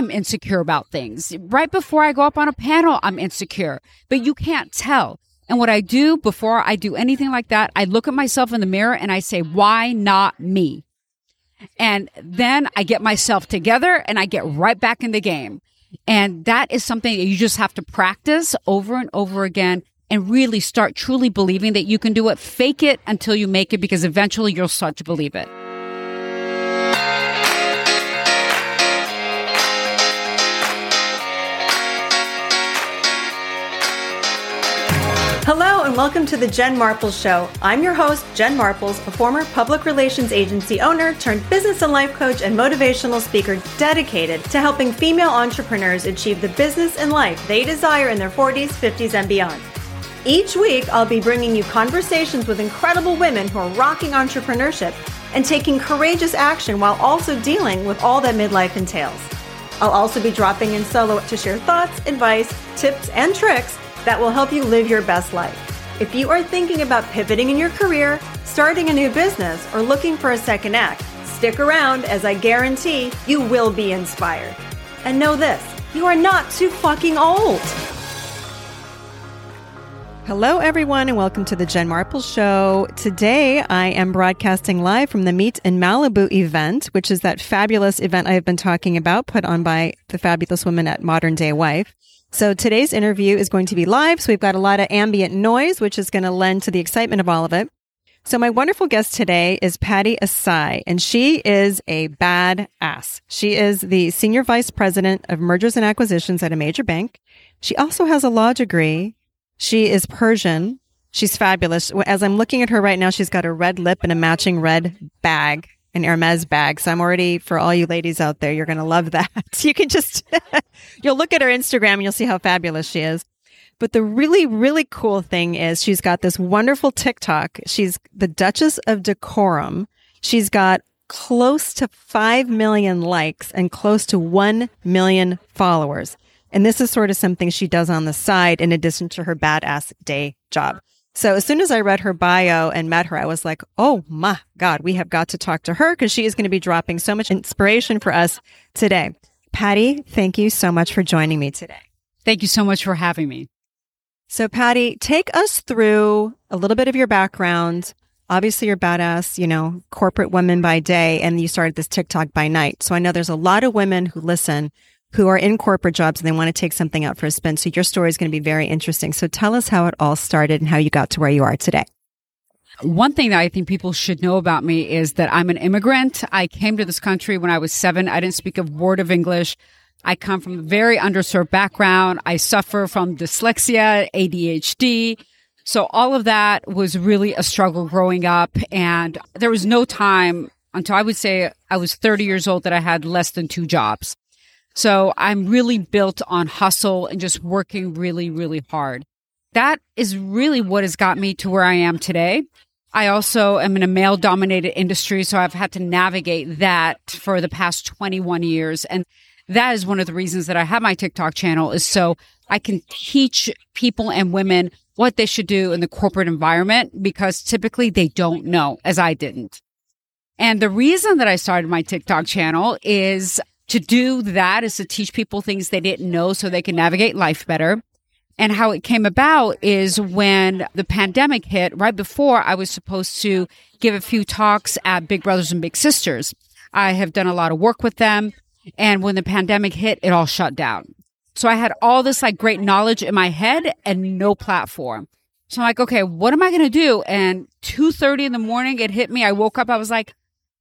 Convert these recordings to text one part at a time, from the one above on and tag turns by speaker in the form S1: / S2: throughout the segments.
S1: am insecure about things. Right before I go up on a panel, I'm insecure, but you can't tell. And what I do before I do anything like that, I look at myself in the mirror and I say, why not me? And then I get myself together and I get right back in the game. And that is something that you just have to practice over and over again and really start truly believing that you can do it. Fake it until you make it because eventually you'll start to believe it.
S2: And welcome to the Jen Marples Show. I'm your host, Jen Marples, a former public relations agency owner turned business and life coach and motivational speaker dedicated to helping female entrepreneurs achieve the business and life they desire in their 40s, 50s, and beyond. Each week, I'll be bringing you conversations with incredible women who are rocking entrepreneurship and taking courageous action while also dealing with all that midlife entails. I'll also be dropping in solo to share thoughts, advice, tips, and tricks that will help you live your best life. If you are thinking about pivoting in your career, starting a new business, or looking for a second act, stick around as I guarantee you will be inspired. And know this you are not too fucking old. Hello, everyone, and welcome to the Jen Marples Show. Today, I am broadcasting live from the Meet in Malibu event, which is that fabulous event I have been talking about, put on by the fabulous women at Modern Day Wife. So today's interview is going to be live. So we've got a lot of ambient noise, which is going to lend to the excitement of all of it. So my wonderful guest today is Pattie Ehsaei, and she is a bad ass. She is the senior vice president of mergers and acquisitions at a major bank. She also has a law degree. She is Persian. She's fabulous. As I'm looking at her right now, she's got a red lip and a matching red bag an Hermes bag. So I'm already, for all you ladies out there, you're going to love that. you can just, you'll look at her Instagram and you'll see how fabulous she is. But the really, really cool thing is she's got this wonderful TikTok. She's the Duchess of Decorum. She's got close to 5 million likes and close to 1 million followers. And this is sort of something she does on the side in addition to her badass day job. So as soon as I read her bio and met her, I was like, oh my God, we have got to talk to her because she is going to be dropping so much inspiration for us today. Pattie, thank you so much for joining me today.
S1: Thank you so much for having me.
S2: So, Pattie, take us through a little bit of your background. Obviously, you're badass, you know, corporate woman by day, and you started this TikTok by night. So I know there's a lot of women who listen who are in corporate jobs and they want to take something out for a spin. So your story is going to be very interesting. So tell us how it all started and how you got to where you are today.
S1: One thing that I think people should know about me is that I'm an immigrant. I came to this country when I was seven. I didn't speak a word of English. I come from a very underserved background. I suffer from dyslexia, ADHD. So all of that was really a struggle growing up. And there was no time until I would say I was 30 years old that I had less than two jobs. So I'm really built on hustle and just working really, really hard. That is really what has got me to where I am today. I also am in a male dominated industry, so I've had to navigate that for the past 21 years. And that is one of the reasons that I have my TikTok channel is so I can teach people and women what they should do in the corporate environment because typically they don't know as I didn't. And the reason that I started my TikTok channel is to do that is to teach people things they didn't know so they can navigate life better. And how it came about is when the pandemic hit, right before I was supposed to give a few talks at Big Brothers and Big Sisters. I have done a lot of work with them. And when the pandemic hit, it all shut down. So I had all this like great knowledge in my head and no platform. So I'm like, okay, what am I going to do? And 2.30 in the morning, it hit me. I woke up. I was like,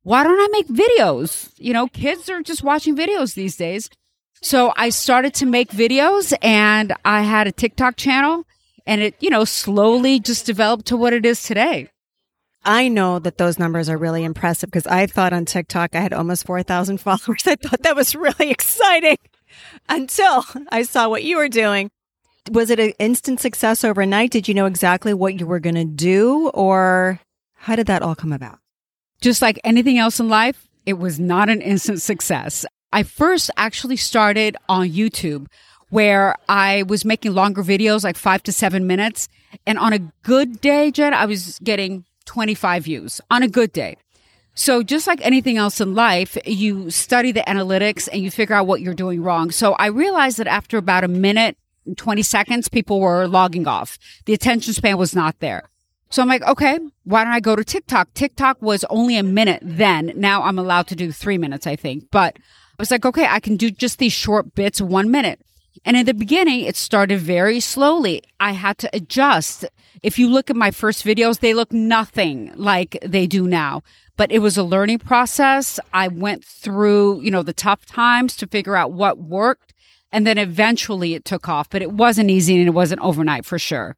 S1: why don't I make videos? You know, kids are just watching videos these days. So I started to make videos and I had a TikTok channel and it, you know, slowly just developed to what it is today.
S2: I know that those numbers are really impressive because I thought on TikTok I had almost 4,000 followers. I thought that was really exciting until I saw what you were doing. Was it an instant success overnight? Did you know exactly what you were going to do or how did that all come about?
S1: Just like anything else in life, it was not an instant success. I first actually started on YouTube where I was making longer videos, like five to seven minutes. And on a good day, Jen, I was getting 25 views on a good day. So just like anything else in life, you study the analytics and you figure out what you're doing wrong. So I realized that after about a minute, 20 seconds, people were logging off. The attention span was not there. So I'm like, okay, why don't I go to TikTok? TikTok was only a minute then. Now I'm allowed to do three minutes, I think. But was like, okay, I can do just these short bits, one minute. And in the beginning, it started very slowly. I had to adjust. If you look at my first videos, they look nothing like they do now. But it was a learning process. I went through, you know, the tough times to figure out what worked. And then eventually it took off, but it wasn't easy and it wasn't overnight for sure.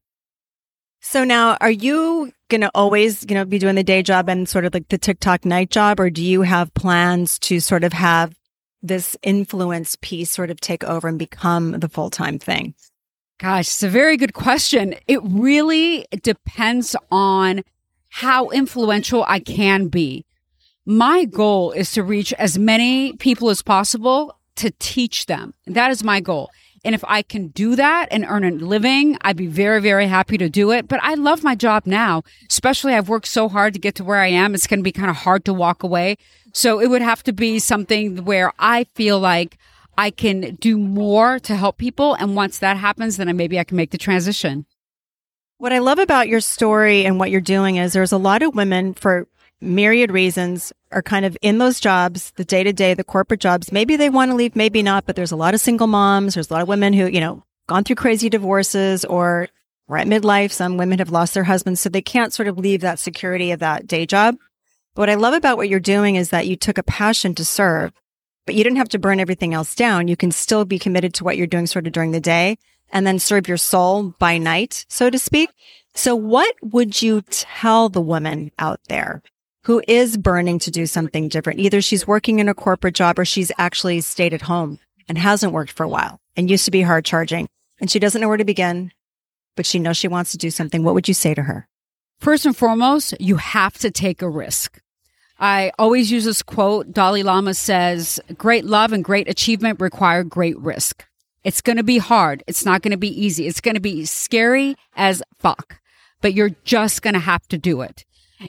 S2: So now are you going to always, you know, be doing the day job and sort of like the TikTok night job, or do you have plans to sort of have this influence piece sort of take over and become the full time thing?
S1: Gosh, it's a very good question. It really depends on how influential I can be. My goal is to reach as many people as possible to teach them. That is my goal. And if I can do that and earn a living, I'd be very, very happy to do it. But I love my job now, especially I've worked so hard to get to where I am. It's going to be kind of hard to walk away. So it would have to be something where I feel like I can do more to help people. And once that happens, then maybe I can make the transition.
S2: What I love about your story and what you're doing is there's a lot of women for myriad reasons are kind of in those jobs, the day to day, the corporate jobs. Maybe they want to leave, maybe not, but there's a lot of single moms. There's a lot of women who, you know, gone through crazy divorces or are at midlife. Some women have lost their husbands, so they can't sort of leave that security of that day job. But what I love about what you're doing is that you took a passion to serve, but you didn't have to burn everything else down. You can still be committed to what you're doing sort of during the day and then serve your soul by night, so to speak. So what would you tell the woman out there who is burning to do something different? Either she's working in a corporate job or she's actually stayed at home and hasn't worked for a while and used to be hard charging and she doesn't know where to begin, but she knows she wants to do something. What would you say to her?
S1: First and foremost, you have to take a risk. I always use this quote. Dalai Lama says, great love and great achievement require great risk. It's going to be hard. It's not going to be easy. It's going to be scary as fuck, but you're just going to have to do it.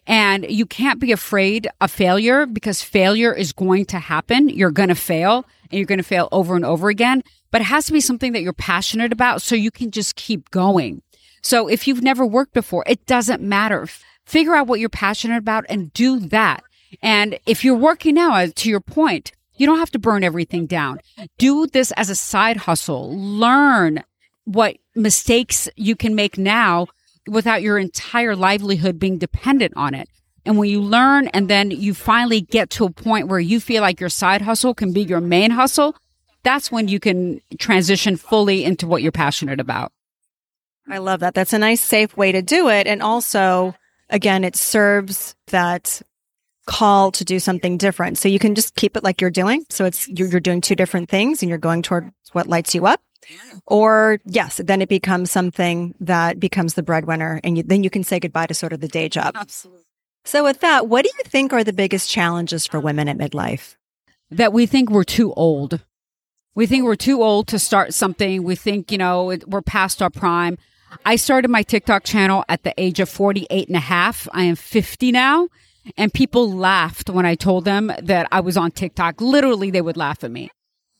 S1: And you can't be afraid of failure because failure is going to happen. You're going to fail and you're going to fail over and over again, but it has to be something that you're passionate about so you can just keep going. So if you've never worked before, it doesn't matter. Figure out what you're passionate about and do that. And if you're working now, to your point, you don't have to burn everything down. Do this as a side hustle. Learn what mistakes you can make now without your entire livelihood being dependent on it. And when you learn and then you finally get to a point where you feel like your side hustle can be your main hustle, that's when you can transition fully into what you're passionate about.
S2: I love that. That's a nice, safe way to do it. And also, again, it serves that call to do something different. So you can just keep it like you're doing. So it's, you're, doing two different things and you're going toward what lights you up. Or yes, then it becomes something that becomes the breadwinner and you, then you can say goodbye to sort of the day job.
S1: Absolutely.
S2: So with that, what do you think are the biggest challenges for women at midlife?
S1: That we think we're too old. We think we're too old to start something. We think, you know, we're past our prime. I started my TikTok channel at the age of 48 and a half. I am 50 now. And people laughed when I told them that I was on TikTok. Literally, they would laugh at me.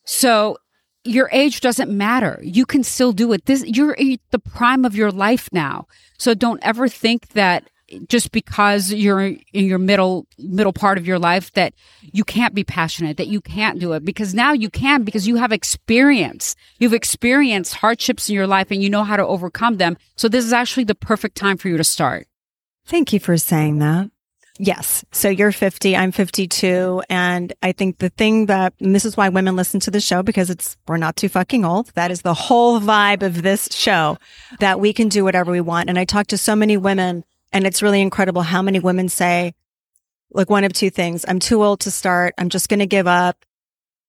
S1: So your age doesn't matter. You can still do it. This, you're the prime of your life now. So don't ever think that just because you're in your middle, middle part of your life that you can't be passionate, that you can't do it because now you can because you have experience. You've experienced hardships in your life and you know how to overcome them. So this is actually the perfect time for you to start.
S2: Thank you for saying that. Yes. So you're 50, I'm 52. And I think the thing that, and this is why women listen to the show because it's, we're not too fucking old. That is the whole vibe of this show that we can do whatever we want. And I talk to so many women and it's really incredible how many women say, like one of two things. I'm too old to start. I'm just going to give up.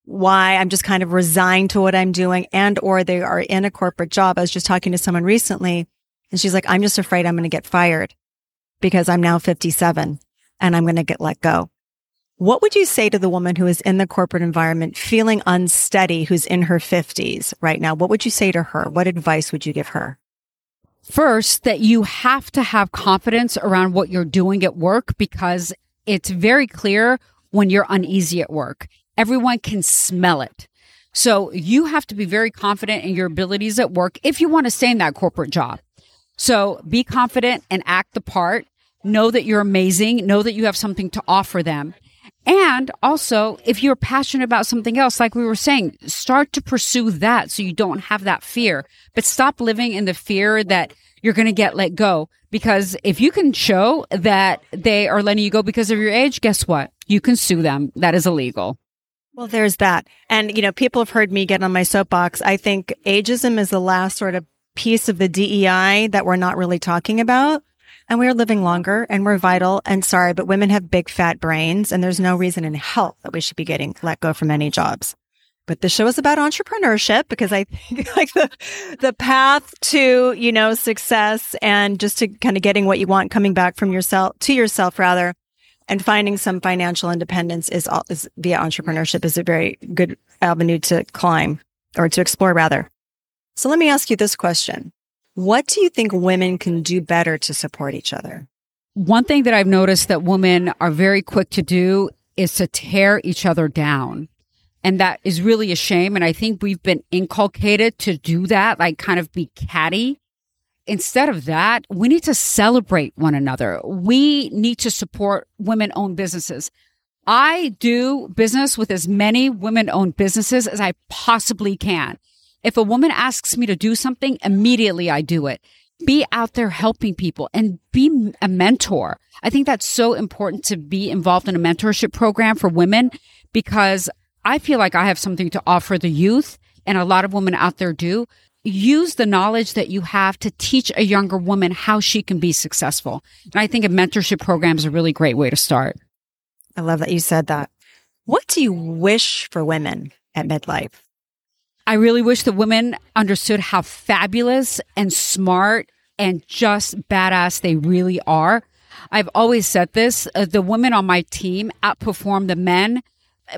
S2: Why? I'm just kind of resigned to what I'm doing and, or they are in a corporate job. I was just talking to someone recently and she's like, I'm just afraid I'm going to get fired because I'm now 57 and I'm going to get let go. What would you say to the woman who is in the corporate environment feeling unsteady, who's in her 50s right now? What would you say to her? What advice would you give her?
S1: First, that you have to have confidence around what you're doing at work because it's very clear when you're uneasy at work. Everyone can smell it. So you have to be very confident in your abilities at work if you want to stay in that corporate job. So be confident and act the part. Know that you're amazing. Know that you have something to offer them. And also, if you're passionate about something else, like we were saying, start to pursue that so you don't have that fear, but stop living in the fear that you're going to get let go. Because if you can show that they are letting you go because of your age, guess what? You can sue them. That is illegal.
S2: Well, there's that. And, you know, people have heard me get on my soapbox. I think ageism is the last sort of piece of the DEI that we're not really talking about and we are living longer and we're vital. And sorry, but women have big fat brains and there's no reason in health that we should be getting let go from any jobs. But the show is about entrepreneurship because I think like the, the path to, you know, success and just to kind of getting what you want coming back from yourself to yourself rather and finding some financial independence is, all, is via entrepreneurship is a very good avenue to climb or to explore rather. So let me ask you this question. What do you think women can do better to support each other?
S1: One thing that I've noticed that women are very quick to do is to tear each other down. And that is really a shame. And I think we've been inculcated to do that, like kind of be catty. Instead of that, we need to celebrate one another. We need to support women owned businesses. I do business with as many women owned businesses as I possibly can. If a woman asks me to do something, immediately I do it. Be out there helping people and be a mentor. I think that's so important to be involved in a mentorship program for women because I feel like I have something to offer the youth and a lot of women out there do. Use the knowledge that you have to teach a younger woman how she can be successful. And I think a mentorship program is a really great way to start.
S2: I love that you said that. What do you wish for women at midlife?
S1: I really wish the women understood how fabulous and smart and just badass they really are. I've always said this uh, the women on my team outperform the men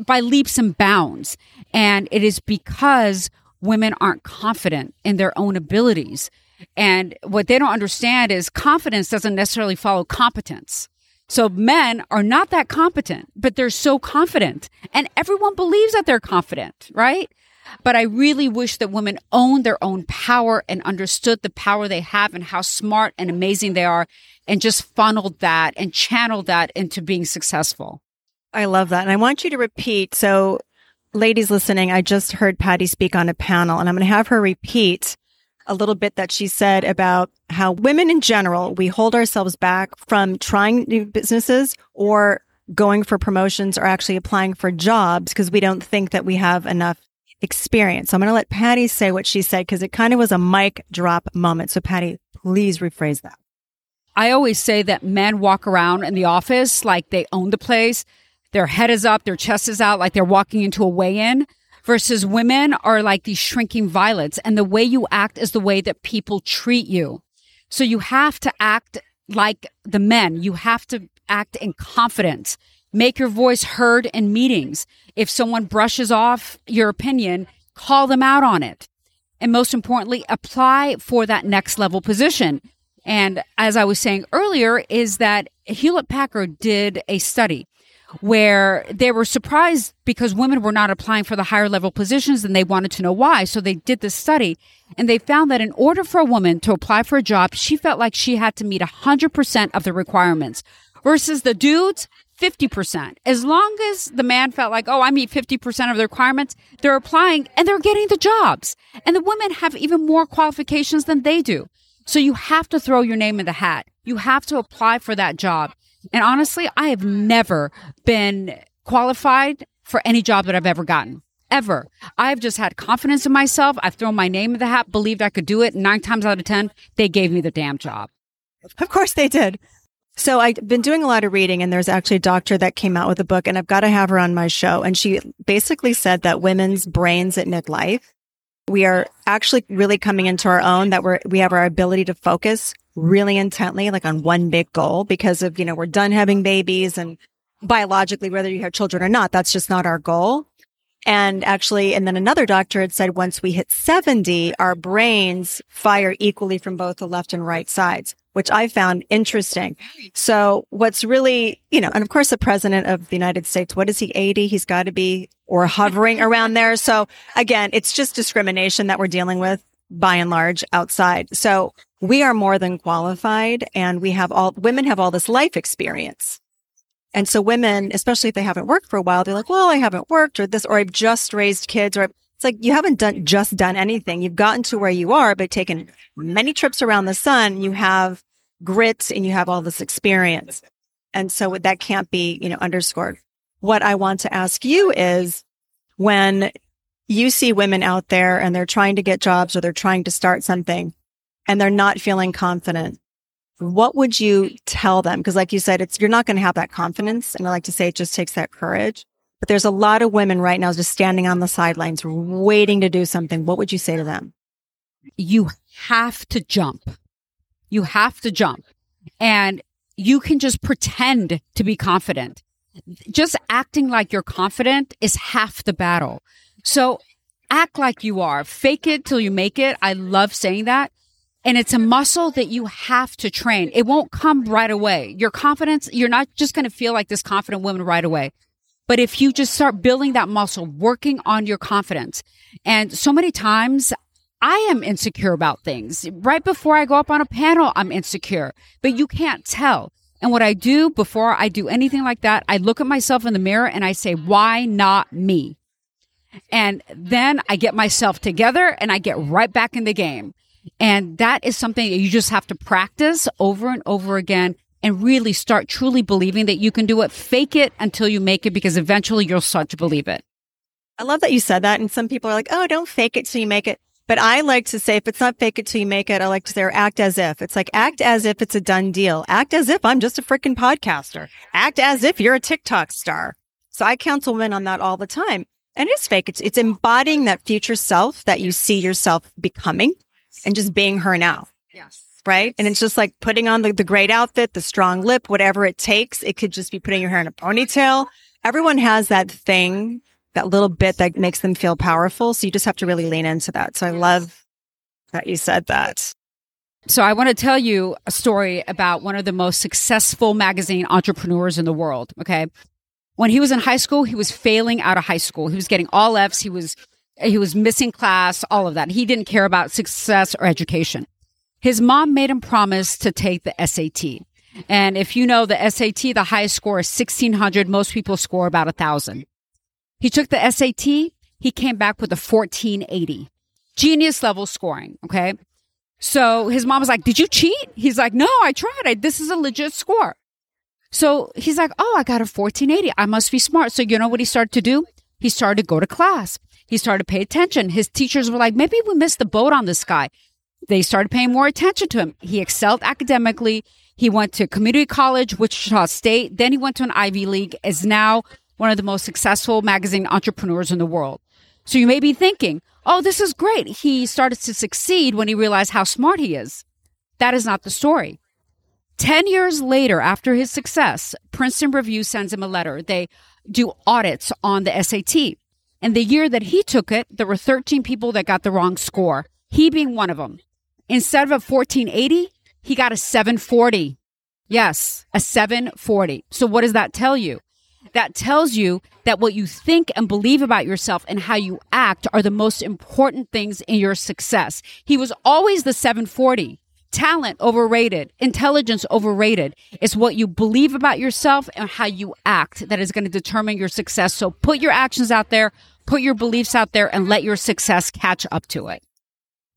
S1: by leaps and bounds. And it is because women aren't confident in their own abilities. And what they don't understand is confidence doesn't necessarily follow competence. So men are not that competent, but they're so confident and everyone believes that they're confident, right? But I really wish that women owned their own power and understood the power they have and how smart and amazing they are and just funneled that and channeled that into being successful.
S2: I love that. And I want you to repeat. So ladies listening, I just heard Pattie speak on a panel and I'm going to have her repeat a little bit that she said about how women in general, we hold ourselves back from trying new businesses or going for promotions or actually applying for jobs because we don't think that we have enough experience. So I'm going to let Pattie say what she said because it kind of was a mic drop moment. So Pattie, please rephrase that.
S1: I always say that men walk around in the office like they own the place. Their head is up, their chest is out, like they're walking into a weigh in versus women are like these shrinking violets. And the way you act is the way that people treat you. So you have to act like the men. You have to act in confidence. Make your voice heard in meetings. If someone brushes off your opinion, call them out on it. And most importantly, apply for that next level position. And as I was saying earlier, is that Hewlett Packard did a study where they were surprised because women were not applying for the higher level positions and they wanted to know why. So they did this study and they found that in order for a woman to apply for a job, she felt like she had to meet 100% of the requirements versus the dudes 50%. As long as the man felt like, oh, I meet 50% of the requirements, they're applying and they're getting the jobs. And the women have even more qualifications than they do. So you have to throw your name in the hat. You have to apply for that job. And honestly, I have never been qualified for any job that I've ever gotten. Ever. I've just had confidence in myself. I've thrown my name in the hat, believed I could do it. Nine times out of 10, they gave me the damn job.
S2: Of course they did. So I've been doing a lot of reading and there's actually a doctor that came out with a book and I've got to have her on my show. And she basically said that women's brains at midlife, we are actually really coming into our own that we're, we have our ability to focus really intently, like on one big goal because of, you know, we're done having babies and biologically, whether you have children or not, that's just not our goal. And actually, and then another doctor had said once we hit 70, our brains fire equally from both the left and right sides which I found interesting. So what's really, you know, and of course, the president of the United States, what is he, 80? He's got to be or hovering around there. So again, it's just discrimination that we're dealing with by and large outside. So we are more than qualified and we have all women have all this life experience. And so women, especially if they haven't worked for a while, they're like, well, I haven't worked or this, or I've just raised kids or it's like you haven't done just done anything. You've gotten to where you are, but taken many trips around the sun. You have grit and you have all this experience. And so that can't be, you know, underscored. What I want to ask you is when you see women out there and they're trying to get jobs or they're trying to start something and they're not feeling confident, what would you tell them? Because like you said, it's, you're not going to have that confidence. And I like to say it just takes that courage. But there's a lot of women right now just standing on the sidelines waiting to do something. What would you say to them?
S1: You have to jump. You have to jump and you can just pretend to be confident. Just acting like you're confident is half the battle. So act like you are. Fake it till you make it. I love saying that. And it's a muscle that you have to train. It won't come right away. Your confidence, you're not just going to feel like this confident woman right away. But if you just start building that muscle, working on your confidence. And so many times I am insecure about things. Right before I go up on a panel, I'm insecure, but you can't tell. And what I do before I do anything like that, I look at myself in the mirror and I say, why not me? And then I get myself together and I get right back in the game. And that is something that you just have to practice over and over again and really start truly believing that you can do it. Fake it until you make it because eventually you'll start to believe it.
S2: I love that you said that. And some people are like, oh, don't fake it till you make it. But I like to say, if it's not fake it till you make it, I like to say, act as if. It's like, act as if it's a done deal. Act as if I'm just a freaking podcaster. Act as if you're a TikTok star. So I counsel women on that all the time. And it's fake. It's, it's embodying that future self that you see yourself becoming and just being her now.
S1: Yes.
S2: Right. And it's just like putting on the, the great outfit, the strong lip, whatever it takes. It could just be putting your hair in a ponytail. Everyone has that thing that little bit that makes them feel powerful. So you just have to really lean into that. So I love that you said that.
S1: So I want to tell you a story about one of the most successful magazine entrepreneurs in the world. Okay. When he was in high school, he was failing out of high school. He was getting all F's. He was, he was missing class, all of that. He didn't care about success or education. His mom made him promise to take the SAT. And if you know the SAT, the highest score is 1600. Most people score about a thousand. He took the SAT. He came back with a 1480. Genius level scoring. Okay. So his mom was like, did you cheat? He's like, no, I tried. I, this is a legit score. So he's like, oh, I got a 1480. I must be smart. So you know what he started to do? He started to go to class. He started to pay attention. His teachers were like, maybe we missed the boat on this guy. They started paying more attention to him. He excelled academically. He went to community college, Wichita State. Then he went to an Ivy League, is now one of the most successful magazine entrepreneurs in the world. So you may be thinking, oh, this is great. He started to succeed when he realized how smart he is. That is not the story. 10 years later, after his success, Princeton Review sends him a letter. They do audits on the SAT. And the year that he took it, there were 13 people that got the wrong score, he being one of them. Instead of a 1480, he got a 740. Yes, a 740. So what does that tell you? that tells you that what you think and believe about yourself and how you act are the most important things in your success. He was always the 740. Talent overrated, intelligence overrated. It's what you believe about yourself and how you act that is going to determine your success. So put your actions out there, put your beliefs out there and let your success catch up to it.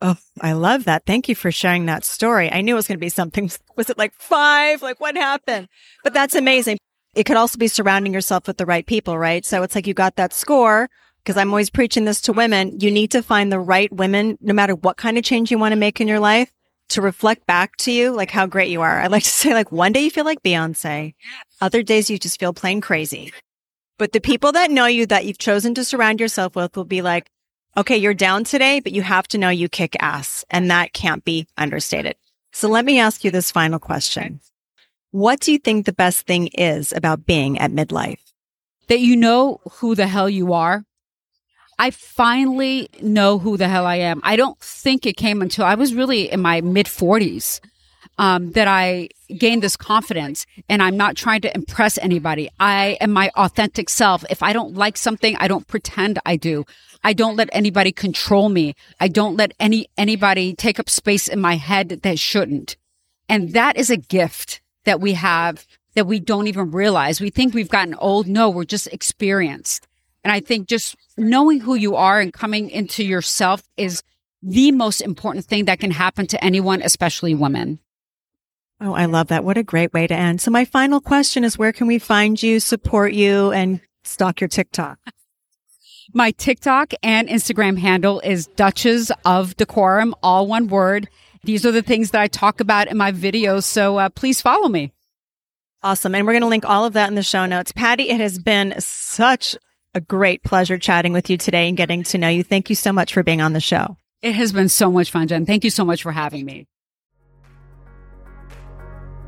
S2: Oh, I love that. Thank you for sharing that story. I knew it was going to be something. Was it like five? Like what happened? But that's amazing. It could also be surrounding yourself with the right people, right? So it's like you got that score because I'm always preaching this to women. You need to find the right women, no matter what kind of change you want to make in your life to reflect back to you, like how great you are. I like to say like one day you feel like Beyonce. Other days you just feel plain crazy. But the people that know you that you've chosen to surround yourself with will be like, okay, you're down today, but you have to know you kick ass. And that can't be understated. So let me ask you this final question. What do you think the best thing is about being at midlife?
S1: That you know who the hell you are. I finally know who the hell I am. I don't think it came until I was really in my mid 40s. um, that I gained this confidence and I'm not trying to impress anybody. I am my authentic self. If I don't like something, I don't pretend I do. I don't let anybody control me. I don't let any, anybody take up space in my head that shouldn't. And that is a gift that we have that we don't even realize. We think we've gotten old. No, we're just experienced. And I think just knowing who you are and coming into yourself is the most important thing that can happen to anyone, especially women.
S2: Oh, I love that. What a great way to end. So my final question is where can we find you, support you and stalk your TikTok?
S1: My TikTok and Instagram handle is Duchess of Decorum, all one word. These are the things that I talk about in my videos. So uh, please follow me.
S2: Awesome. And we're going to link all of that in the show notes. Pattie, it has been such a great pleasure chatting with you today and getting to know you. Thank you so much for being on the show.
S1: It has been so much fun, Jen. Thank you so much for having me.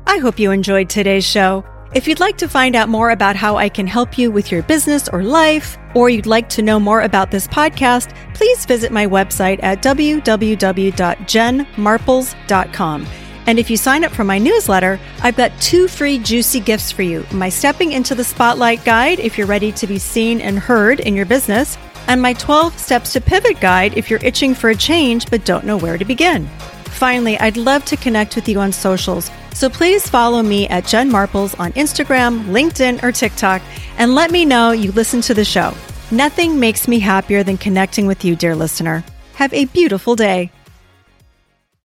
S2: I hope you enjoyed today's show. If you'd like to find out more about how I can help you with your business or life, or you'd like to know more about this podcast, please visit my website at www.jenmarples.com. And if you sign up for my newsletter, I've got two free juicy gifts for you my Stepping into the Spotlight guide if you're ready to be seen and heard in your business, and my 12 Steps to Pivot guide if you're itching for a change but don't know where to begin. Finally, I'd love to connect with you on socials, so please follow me at Jen Marples on Instagram, LinkedIn, or TikTok, and let me know you listen to the show. Nothing makes me happier than connecting with you, dear listener. Have a beautiful day.